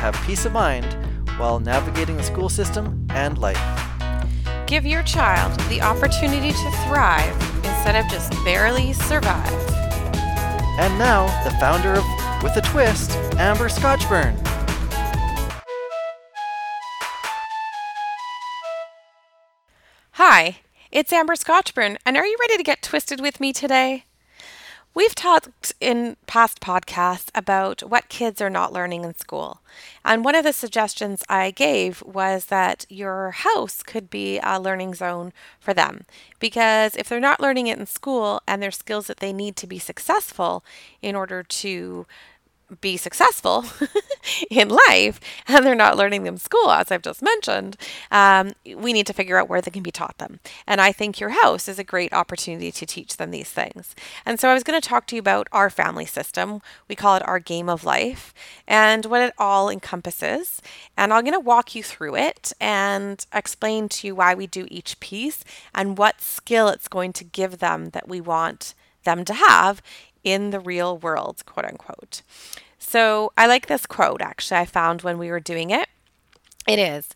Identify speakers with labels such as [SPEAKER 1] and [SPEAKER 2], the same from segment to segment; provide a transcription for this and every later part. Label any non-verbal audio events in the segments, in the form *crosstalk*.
[SPEAKER 1] have peace of mind while navigating the school system and life.
[SPEAKER 2] Give your child the opportunity to thrive instead of just barely survive.
[SPEAKER 1] And now, the founder of With a Twist, Amber Scotchburn.
[SPEAKER 2] Hi, it's Amber Scotchburn, and are you ready to get twisted with me today? We've talked in past podcasts about what kids are not learning in school. And one of the suggestions I gave was that your house could be a learning zone for them. Because if they're not learning it in school and their skills that they need to be successful in order to be successful *laughs* in life and they're not learning them school, as I've just mentioned, um, we need to figure out where they can be taught them. And I think your house is a great opportunity to teach them these things. And so I was going to talk to you about our family system. We call it our game of life and what it all encompasses. And I'm going to walk you through it and explain to you why we do each piece and what skill it's going to give them that we want them to have in the real world, quote unquote. So I like this quote actually, I found when we were doing it. It is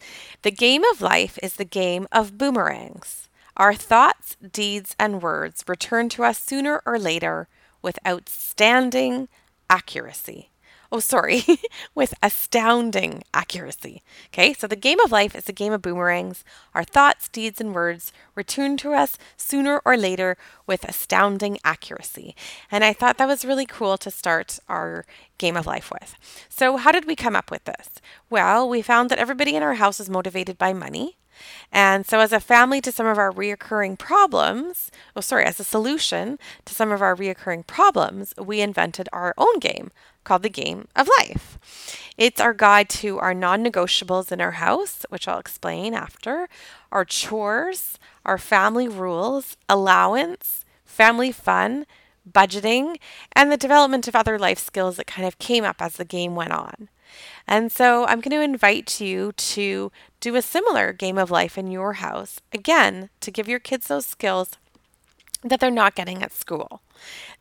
[SPEAKER 2] The game of life is the game of boomerangs. Our thoughts, deeds, and words return to us sooner or later with outstanding accuracy oh, sorry, *laughs* with astounding accuracy. Okay, so the game of life is a game of boomerangs. Our thoughts, deeds, and words return to us sooner or later with astounding accuracy. And I thought that was really cool to start our game of life with. So, how did we come up with this? Well, we found that everybody in our house is motivated by money. And so, as a family to some of our reoccurring problems, oh, sorry, as a solution to some of our reoccurring problems, we invented our own game called the Game of Life. It's our guide to our non negotiables in our house, which I'll explain after, our chores, our family rules, allowance, family fun, budgeting, and the development of other life skills that kind of came up as the game went on. And so I'm going to invite you to do a similar game of life in your house, again, to give your kids those skills that they're not getting at school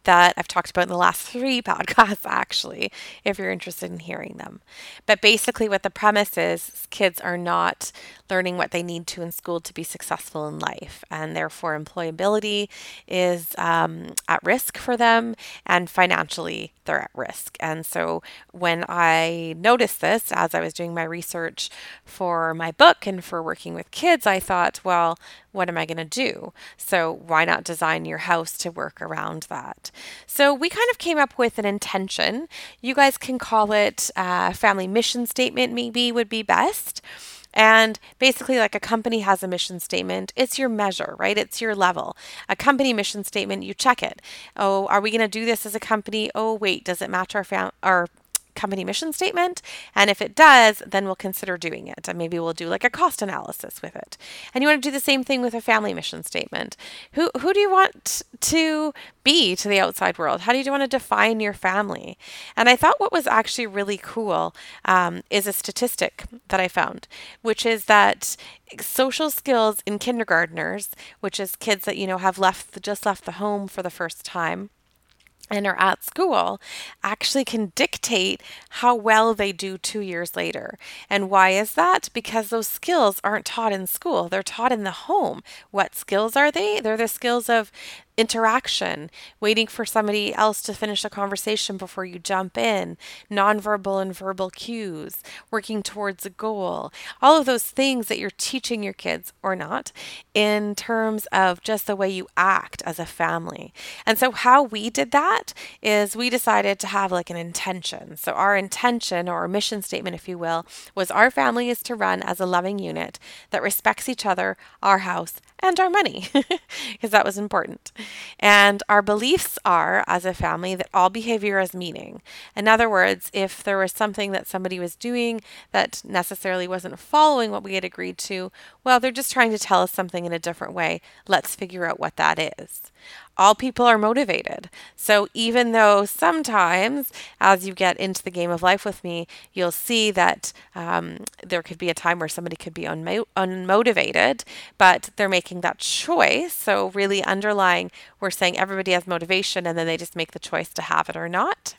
[SPEAKER 2] that I've talked about in the last three *laughs* podcasts, actually, if you're interested in hearing them. But basically, what the premise is kids are not learning what they need to in school to be successful in life, and therefore, employability is um, at risk for them, and financially, they're at risk. And so, when I noticed this as I was doing my research for my book and for working with kids, I thought, well, what am I going to do? So, why not design your house to work around that? So we kind of came up with an intention. You guys can call it a family mission statement, maybe would be best. And basically, like a company has a mission statement, it's your measure, right? It's your level. A company mission statement, you check it. Oh, are we going to do this as a company? Oh, wait, does it match our fam- our company mission statement? And if it does, then we'll consider doing it. And maybe we'll do like a cost analysis with it. And you want to do the same thing with a family mission statement. Who who do you want to be to the outside world? How do you want to define your family? And I thought what was actually really cool um, is a statistic that I found, which is that social skills in kindergartners, which is kids that you know have left just left the home for the first time and are at school actually can dictate how well they do two years later. And why is that? Because those skills aren't taught in school, they're taught in the home. What skills are they? They're the skills of interaction, waiting for somebody else to finish a conversation before you jump in, nonverbal and verbal cues, working towards a goal, all of those things that you're teaching your kids or not in terms of just the way you act as a family. And so, how we did that is we decided to have like an intention. So, our intention or our mission statement, if you will, was our family is to run as a loving unit that respects each other, our house, and our money, *laughs* because that was important. And our beliefs are, as a family, that all behavior has meaning. In other words, if there was something that somebody was doing that necessarily wasn't following what we had agreed to, well, they're just trying to tell us something in a different way. Let's figure out what that is all people are motivated. So even though sometimes, as you get into the game of life with me, you'll see that um, there could be a time where somebody could be unmo- unmotivated, but they're making that choice. So, really underlying, we're saying everybody has motivation and then they just make the choice to have it or not.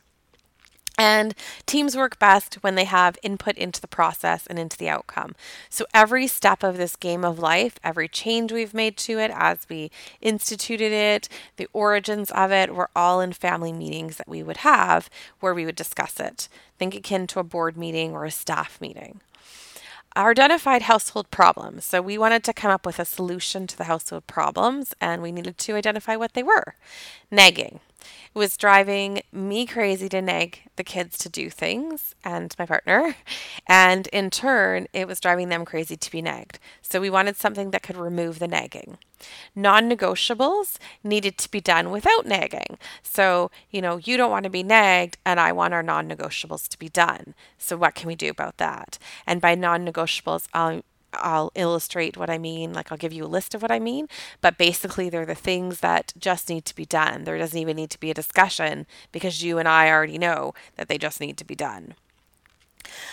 [SPEAKER 2] And teams work best when they have input into the process and into the outcome. So, every step of this game of life, every change we've made to it as we instituted it, the origins of it, were all in family meetings that we would have where we would discuss it. Think akin to a board meeting or a staff meeting. Our identified household problems. So, we wanted to come up with a solution to the household problems and we needed to identify what they were. Nagging. It was driving me crazy to nag the kids to do things and my partner. And in turn, it was driving them crazy to be nagged. So we wanted something that could remove the nagging. Non negotiables needed to be done without nagging. So, you know, you don't want to be nagged, and I want our non negotiables to be done. So, what can we do about that? And by non negotiables, I'll I'll illustrate what I mean. Like I'll give you a list of what I mean, but basically they're the things that just need to be done. There doesn't even need to be a discussion because you and I already know that they just need to be done.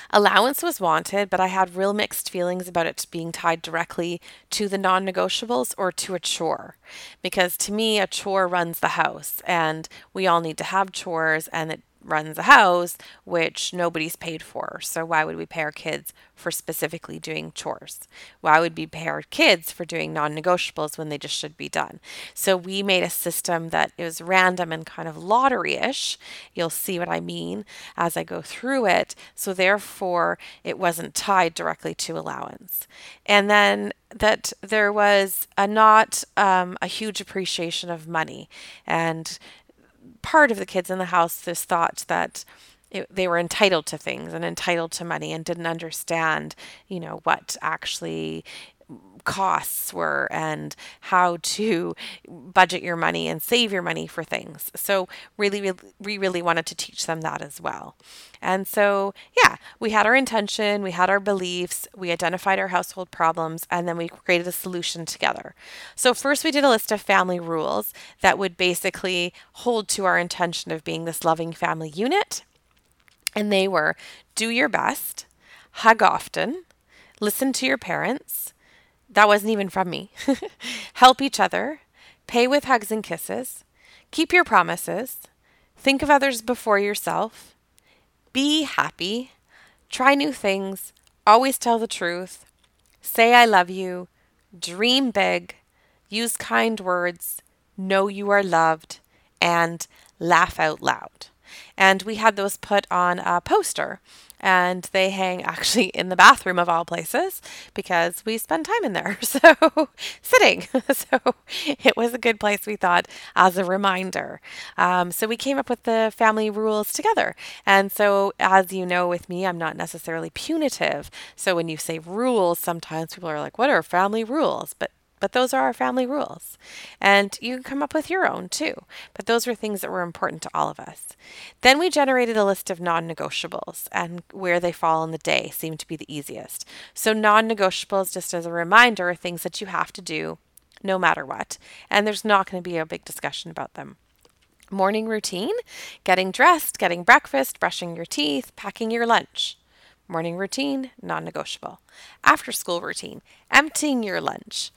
[SPEAKER 2] Allowance was wanted, but I had real mixed feelings about it being tied directly to the non negotiables or to a chore. Because to me, a chore runs the house, and we all need to have chores, and it runs a house, which nobody's paid for. So why would we pay our kids for specifically doing chores? Why would we pay our kids for doing non negotiables when they just should be done? So we made a system that is random and kind of lottery ish. You'll see what I mean as I go through it. So therefore, it wasn't tied directly to allowance. And then that there was a not um, a huge appreciation of money and part of the kids in the house this thought that it, they were entitled to things and entitled to money and didn't understand, you know, what actually costs were and how to budget your money and save your money for things. So really, we really wanted to teach them that as well. And so, yeah, we had our intention, we had our beliefs, we identified our household problems, and then we created a solution together. So, first, we did a list of family rules that would basically hold to our intention of being this loving family unit. And they were do your best, hug often, listen to your parents, that wasn't even from me. *laughs* Help each other. Pay with hugs and kisses. Keep your promises. Think of others before yourself. Be happy. Try new things. Always tell the truth. Say I love you. Dream big. Use kind words. Know you are loved. And laugh out loud. And we had those put on a poster and they hang actually in the bathroom of all places because we spend time in there. *laughs* So, sitting. *laughs* so, it was a good place, we thought, as a reminder. Um, so, we came up with the family rules together. And so, as you know, with me, I'm not necessarily punitive. So, when you say rules, sometimes people are like, what are family rules? But but those are our family rules. And you can come up with your own too. But those were things that were important to all of us. Then we generated a list of non negotiables, and where they fall in the day seemed to be the easiest. So, non negotiables, just as a reminder, are things that you have to do no matter what. And there's not going to be a big discussion about them. Morning routine getting dressed, getting breakfast, brushing your teeth, packing your lunch. Morning routine, non negotiable. After school routine, emptying your lunch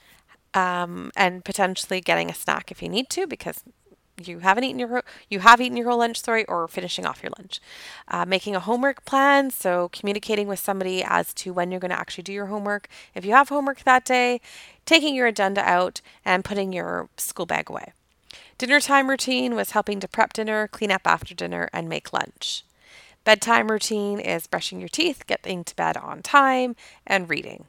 [SPEAKER 2] um, and potentially getting a snack if you need to because you haven't eaten your you have eaten your whole lunch sorry or finishing off your lunch. Uh, making a homework plan so communicating with somebody as to when you're going to actually do your homework. If you have homework that day taking your agenda out and putting your school bag away. Dinner time routine was helping to prep dinner clean up after dinner and make lunch. Bedtime routine is brushing your teeth getting to bed on time and reading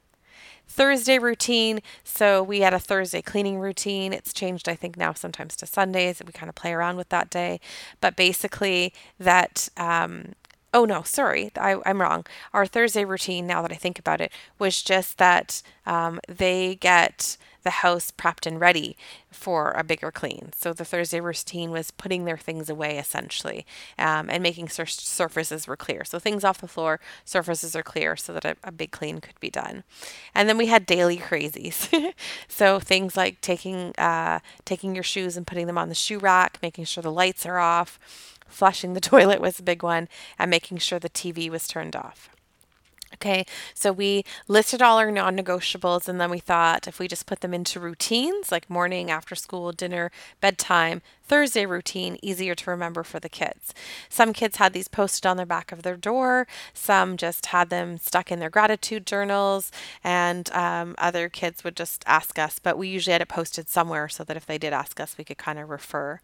[SPEAKER 2] Thursday routine. So we had a Thursday cleaning routine. It's changed, I think, now sometimes to Sundays. We kind of play around with that day. But basically, that. Um, oh no, sorry, I, am wrong. Our Thursday routine, now that I think about it, was just that um, they get the house prepped and ready for a bigger clean. So the Thursday routine was putting their things away essentially um, and making sur- surfaces were clear. So things off the floor, surfaces are clear so that a, a big clean could be done. And then we had daily crazies. *laughs* so things like taking uh, taking your shoes and putting them on the shoe rack, making sure the lights are off, flushing the *laughs* toilet was a big one, and making sure the TV was turned off. Okay, so we listed all our non negotiables, and then we thought if we just put them into routines like morning, after school, dinner, bedtime, Thursday routine easier to remember for the kids. Some kids had these posted on the back of their door, some just had them stuck in their gratitude journals, and um, other kids would just ask us, but we usually had it posted somewhere so that if they did ask us, we could kind of refer.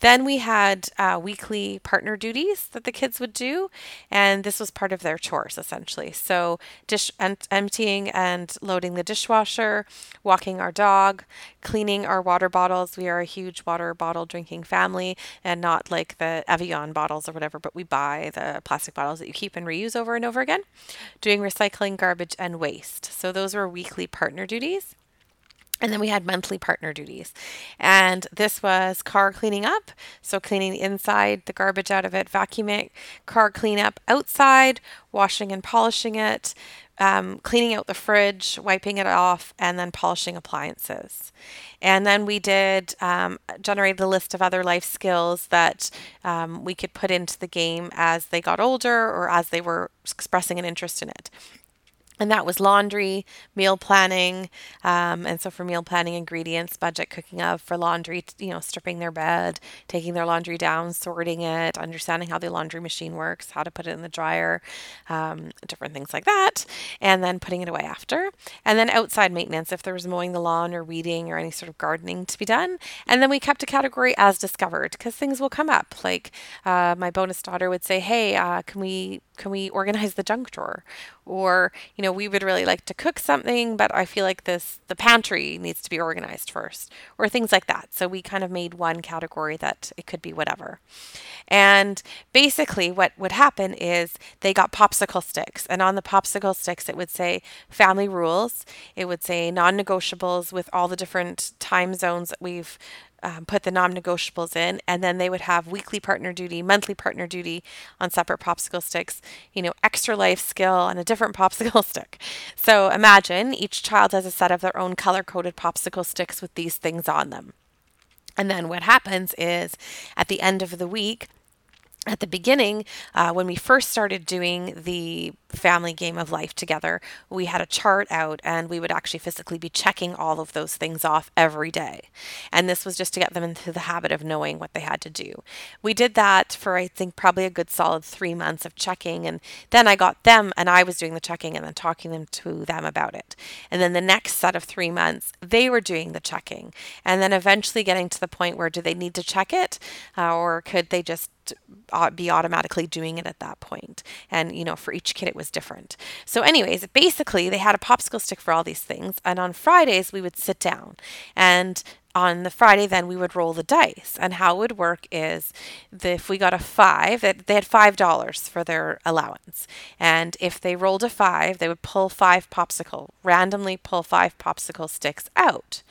[SPEAKER 2] Then we had uh, weekly partner duties that the kids would do, and this was part of their chores essentially. So, dish emptying and loading the dishwasher, walking our dog, cleaning our water bottles. We are a huge water bottle drinking family and not like the Evian bottles or whatever, but we buy the plastic bottles that you keep and reuse over and over again. Doing recycling, garbage, and waste. So those were weekly partner duties. And then we had monthly partner duties. And this was car cleaning up. So, cleaning the inside, the garbage out of it, vacuuming, car cleanup outside, washing and polishing it, um, cleaning out the fridge, wiping it off, and then polishing appliances. And then we did um, generate a list of other life skills that um, we could put into the game as they got older or as they were expressing an interest in it and that was laundry, meal planning, um, and so for meal planning, ingredients, budget cooking of for laundry, you know, stripping their bed, taking their laundry down, sorting it, understanding how the laundry machine works, how to put it in the dryer, um, different things like that, and then putting it away after, and then outside maintenance if there was mowing the lawn or weeding or any sort of gardening to be done, and then we kept a category as discovered because things will come up. Like uh, my bonus daughter would say, "Hey, uh, can we can we organize the junk drawer?" Or you know we would really like to cook something, but I feel like this the pantry needs to be organized first, or things like that. So we kind of made one category that it could be whatever. And basically, what would happen is they got popsicle sticks, and on the popsicle sticks, it would say family rules. It would say non negotiables with all the different time zones that we've um, put the non negotiables in, and then they would have weekly partner duty, monthly partner duty on separate popsicle sticks, you know, extra life skill on a different *laughs* popsicle stick. So imagine each child has a set of their own color coded popsicle sticks with these things on them. And then what happens is at the end of the week, at the beginning, uh, when we first started doing the family game of life together, we had a chart out and we would actually physically be checking all of those things off every day. And this was just to get them into the habit of knowing what they had to do. We did that for, I think, probably a good solid three months of checking. And then I got them and I was doing the checking and then talking them to them about it. And then the next set of three months, they were doing the checking. And then eventually getting to the point where do they need to check it uh, or could they just Uh, be automatically doing it at that point. And, you know, for each kid, it was different. So, anyways, basically, they had a popsicle stick for all these things. And on Fridays, we would sit down and on the Friday, then we would roll the dice. And how it would work is if we got a five, that they had five dollars for their allowance. And if they rolled a five, they would pull five popsicle, randomly pull five popsicle sticks out.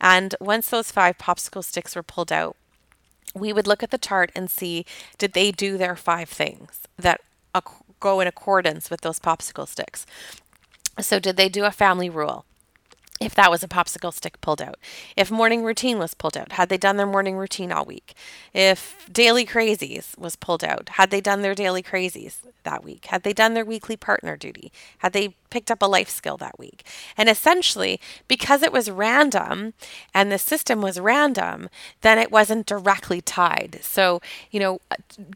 [SPEAKER 2] And once those five popsicle sticks were pulled out, we would look at the chart and see did they do their five things that go in accordance with those popsicle sticks. So, did they do a family rule? if that was a popsicle stick pulled out, if morning routine was pulled out, had they done their morning routine all week, if daily crazies was pulled out, had they done their daily crazies that week, had they done their weekly partner duty, had they picked up a life skill that week. And essentially, because it was random and the system was random, then it wasn't directly tied. So, you know,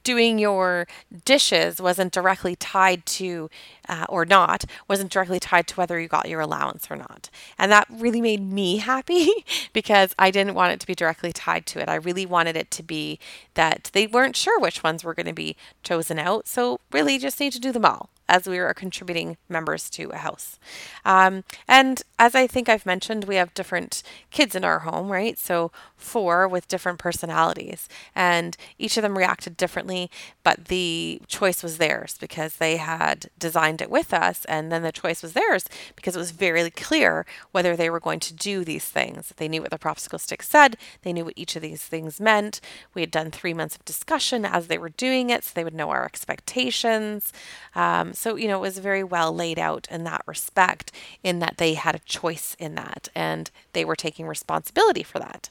[SPEAKER 2] doing your dishes wasn't directly tied to, uh, or not, wasn't directly tied to whether you got your allowance or not. And that really made me *laughs* happy because I didn't want it to be directly tied to it. I really wanted it to be that they weren't sure which ones were going to be chosen out. So, really, just need to do them all as we are contributing members to a house. Um, and as I think I've mentioned, we have different kids in our home, right? So four with different personalities, and each of them reacted differently, but the choice was theirs because they had designed it with us, and then the choice was theirs because it was very clear whether they were going to do these things. They knew what the popsicle stick said, they knew what each of these things meant. We had done three months of discussion as they were doing it, so they would know our expectations. Um, so, you know, it was very well laid out in that respect, in that they had a choice in that and they were taking responsibility for that.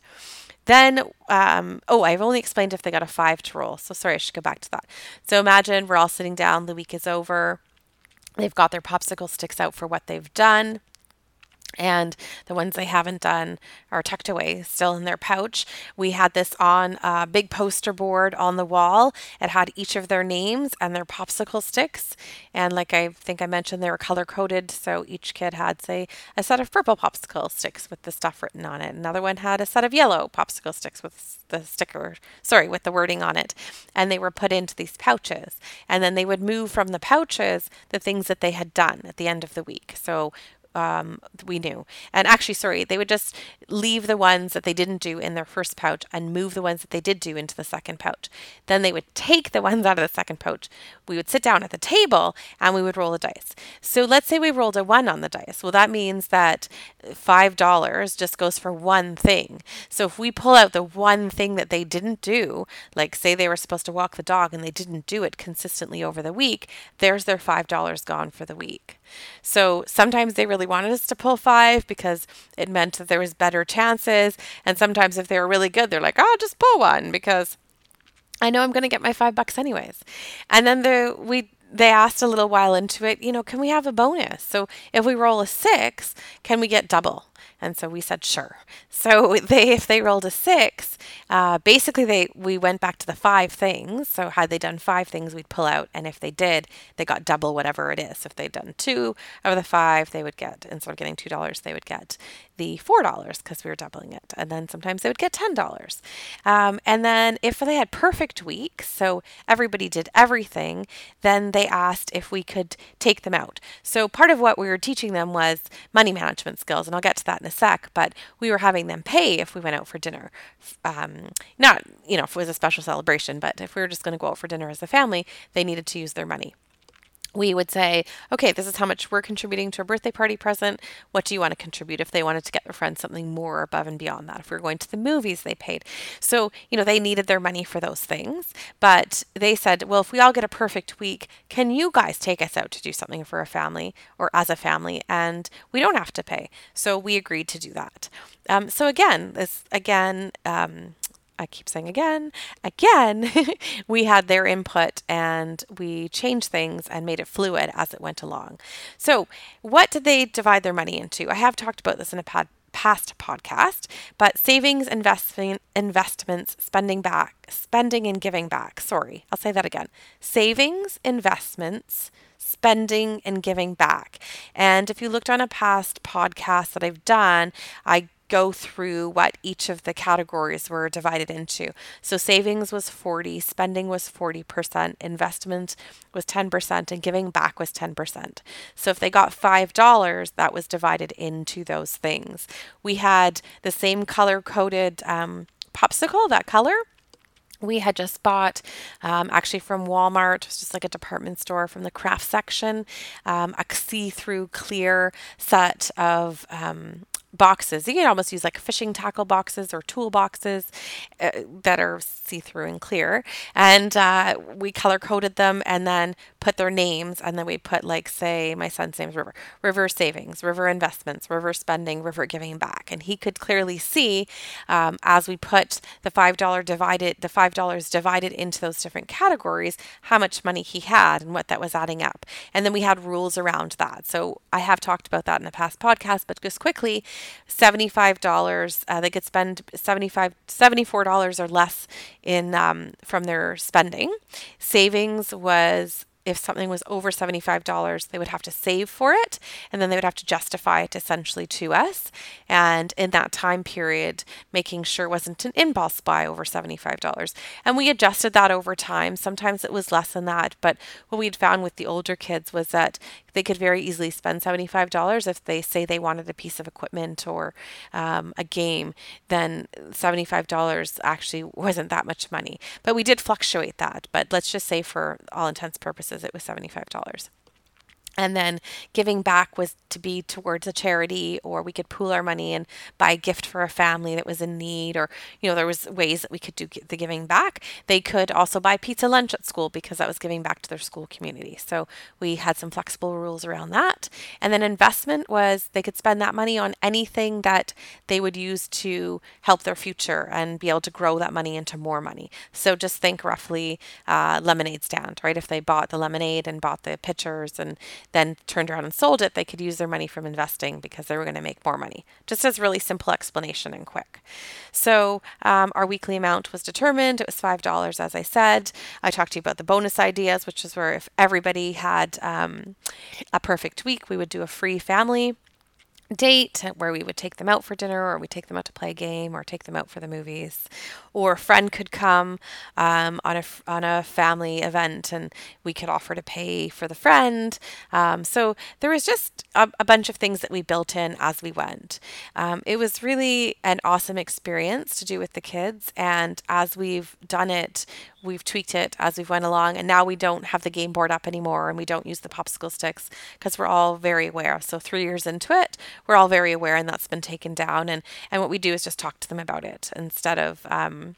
[SPEAKER 2] Then, um, oh, I've only explained if they got a five to roll. So sorry, I should go back to that. So imagine we're all sitting down, the week is over. They've got their popsicle sticks out for what they've done and the ones they haven't done are tucked away still in their pouch. We had this on a big poster board on the wall. It had each of their names and their popsicle sticks. And like I think I mentioned, they were color coded. So each kid had, say, a set of purple popsicle sticks with the stuff written on it. Another one had a set of yellow popsicle sticks with the sticker, sorry, with the wording on it. And they were put into these pouches. And then they would move from the pouches the things that they had done at the end of the week. So um, we knew. And actually, sorry, they would just leave the ones that they didn't do in their first pouch and move the ones that they did do into the second pouch. Then they would take the ones out of the second pouch. We would sit down at the table and we would roll the dice. So let's say we rolled a one on the dice. Well, that means that $5 just goes for one thing. So if we pull out the one thing that they didn't do, like say they were supposed to walk the dog and they didn't do it consistently over the week, there's their $5 gone for the week. So sometimes they really wanted us to pull five because it meant that there was better chances. And sometimes if they were really good, they're like, oh, just pull one because I know I'm going to get my five bucks anyways. And then the, we they asked a little while into it, you know, can we have a bonus? So if we roll a six, can we get double? And so we said sure. So *laughs* they, if they rolled a six, uh, basically they we went back to the five things. So had they done five things, we'd pull out, and if they did, they got double whatever it is. If they'd done two of the five, they would get instead of getting two dollars, they would get the four dollars because we were doubling it, and then sometimes they would get ten dollars. Um, and then if they had perfect weeks, so everybody did everything, then they asked if we could take them out. So part of what we were teaching them was money management skills, and I'll get to that in a sec. But we were having them pay if we went out for dinner. Um, not, you know, if it was a special celebration, but if we were just going to go out for dinner as a family, they needed to use their money we would say, okay, this is how much we're contributing to a birthday party present. What do you want to contribute if they wanted to get their friends something more above and beyond that? If we were going to the movies, they paid. So, you know, they needed their money for those things. But they said, well, if we all get a perfect week, can you guys take us out to do something for a family or as a family? And we don't have to pay. So we agreed to do that. Um, so again, this again, um, I keep saying again, again, *laughs* we had their input and we changed things and made it fluid as it went along. So, what did they divide their money into? I have talked about this in a past podcast, but savings, investing, investments, spending back, spending and giving back. Sorry, I'll say that again. Savings, investments, spending and giving back. And if you looked on a past podcast that I've done, I go through what each of the categories were divided into. So savings was 40, spending was 40%, investment was 10%, and giving back was 10%. So if they got $5, that was divided into those things. We had the same color coded um, popsicle, that color we had just bought um, actually from walmart it was just like a department store from the craft section um, a see-through clear set of um, boxes. You can almost use like fishing tackle boxes or tool boxes uh, that are see through and clear. And uh, we color coded them and then put their names. And then we put, like, say, my son's name is River, River Savings, River Investments, River Spending, River Giving Back. And he could clearly see um, as we put the $5 divided, the $5 divided into those different categories, how much money he had and what that was adding up. And then we had rules around that. So I have talked about that in a past podcast, but just quickly, $75. Uh, they could spend 75 $74 or less in um, from their spending. Savings was if something was over $75, they would have to save for it and then they would have to justify it essentially to us. And in that time period, making sure it wasn't an impulse buy over $75. And we adjusted that over time. Sometimes it was less than that, but what we'd found with the older kids was that they could very easily spend $75 if they say they wanted a piece of equipment or um, a game, then $75 actually wasn't that much money. But we did fluctuate that. But let's just say for all intents and purposes, it was $75 and then giving back was to be towards a charity or we could pool our money and buy a gift for a family that was in need or you know there was ways that we could do the giving back. They could also buy pizza lunch at school because that was giving back to their school community. So we had some flexible rules around that. And then investment was they could spend that money on anything that they would use to help their future and be able to grow that money into more money. So just think roughly uh, lemonade stand right? If they bought the lemonade and bought the pitchers and then turned around and sold it, they could use their money from investing because they were going to make more money. Just as really simple explanation and quick. So um, our weekly amount was determined. It was five dollars, as I said. I talked to you about the bonus ideas, which is where if everybody had um, a perfect week, we would do a free family date where we would take them out for dinner or we take them out to play a game or take them out for the movies. Or a friend could come um, on a on a family event and we could offer to pay for the friend. Um, so there was just a, a, bunch of things that we built in as we went. Um, it was really an awesome experience to do with the kids and as we've done it we've tweaked it as we've went along and now we don't have the game board up anymore and we don't use the popsicle sticks because we're all very aware. So three years into it we're all very aware and that's been taken down and and what we do is just talk to them about it instead of um,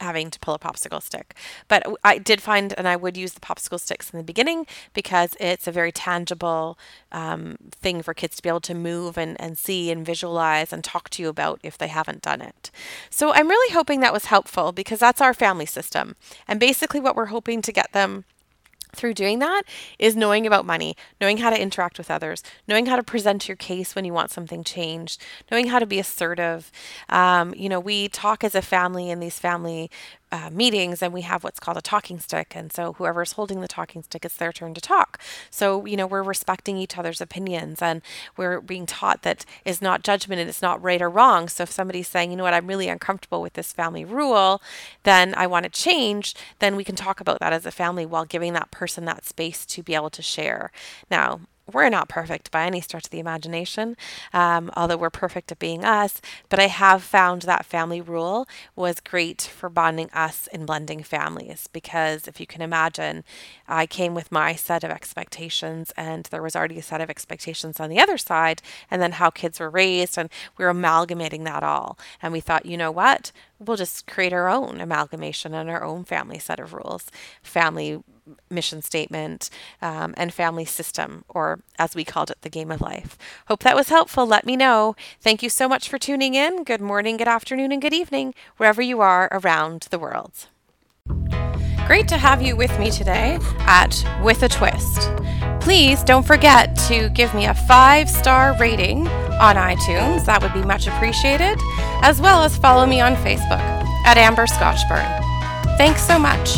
[SPEAKER 2] having to pull a popsicle stick. But I did find, and I would use the popsicle sticks in the beginning because it's a very tangible um, thing for kids to be able to move and, and see and visualize and talk to you about if they haven't done it. So I'm really hoping that was helpful because that's our family system. And basically, what we're hoping to get them through doing that is knowing about money, knowing how to interact with others, knowing how to present your case when you want something changed, knowing how to be assertive. Um, you know, we talk as a family in these family uh, meetings and we have what's called a talking stick. And so whoever's holding the talking stick, it's their turn to talk. So, you know, we're respecting each other's opinions and we're being taught that is not judgment and it's not right or wrong. So if somebody's saying, you know what, I'm really uncomfortable with this family rule, then I want to change, then we can talk about that as a family while giving that person that space to be able to share. Now, we're not perfect by any stretch of the imagination, um, although we're perfect at being us. But I have found that family rule was great for bonding us and blending families because if you can imagine, I came with my set of expectations, and there was already a set of expectations on the other side, and then how kids were raised, and we were amalgamating that all. And we thought, you know what? We'll just create our own amalgamation and our own family set of rules, family mission statement, um, and family system, or as we called it, the game of life. Hope that was helpful. Let me know. Thank you so much for tuning in. Good morning, good afternoon, and good evening, wherever you are around the world. Great to have you with me today at With a Twist. Please don't forget to give me a five star rating on iTunes. That would be much appreciated, as well as follow me on Facebook at Amber Scotchburn. Thanks so much.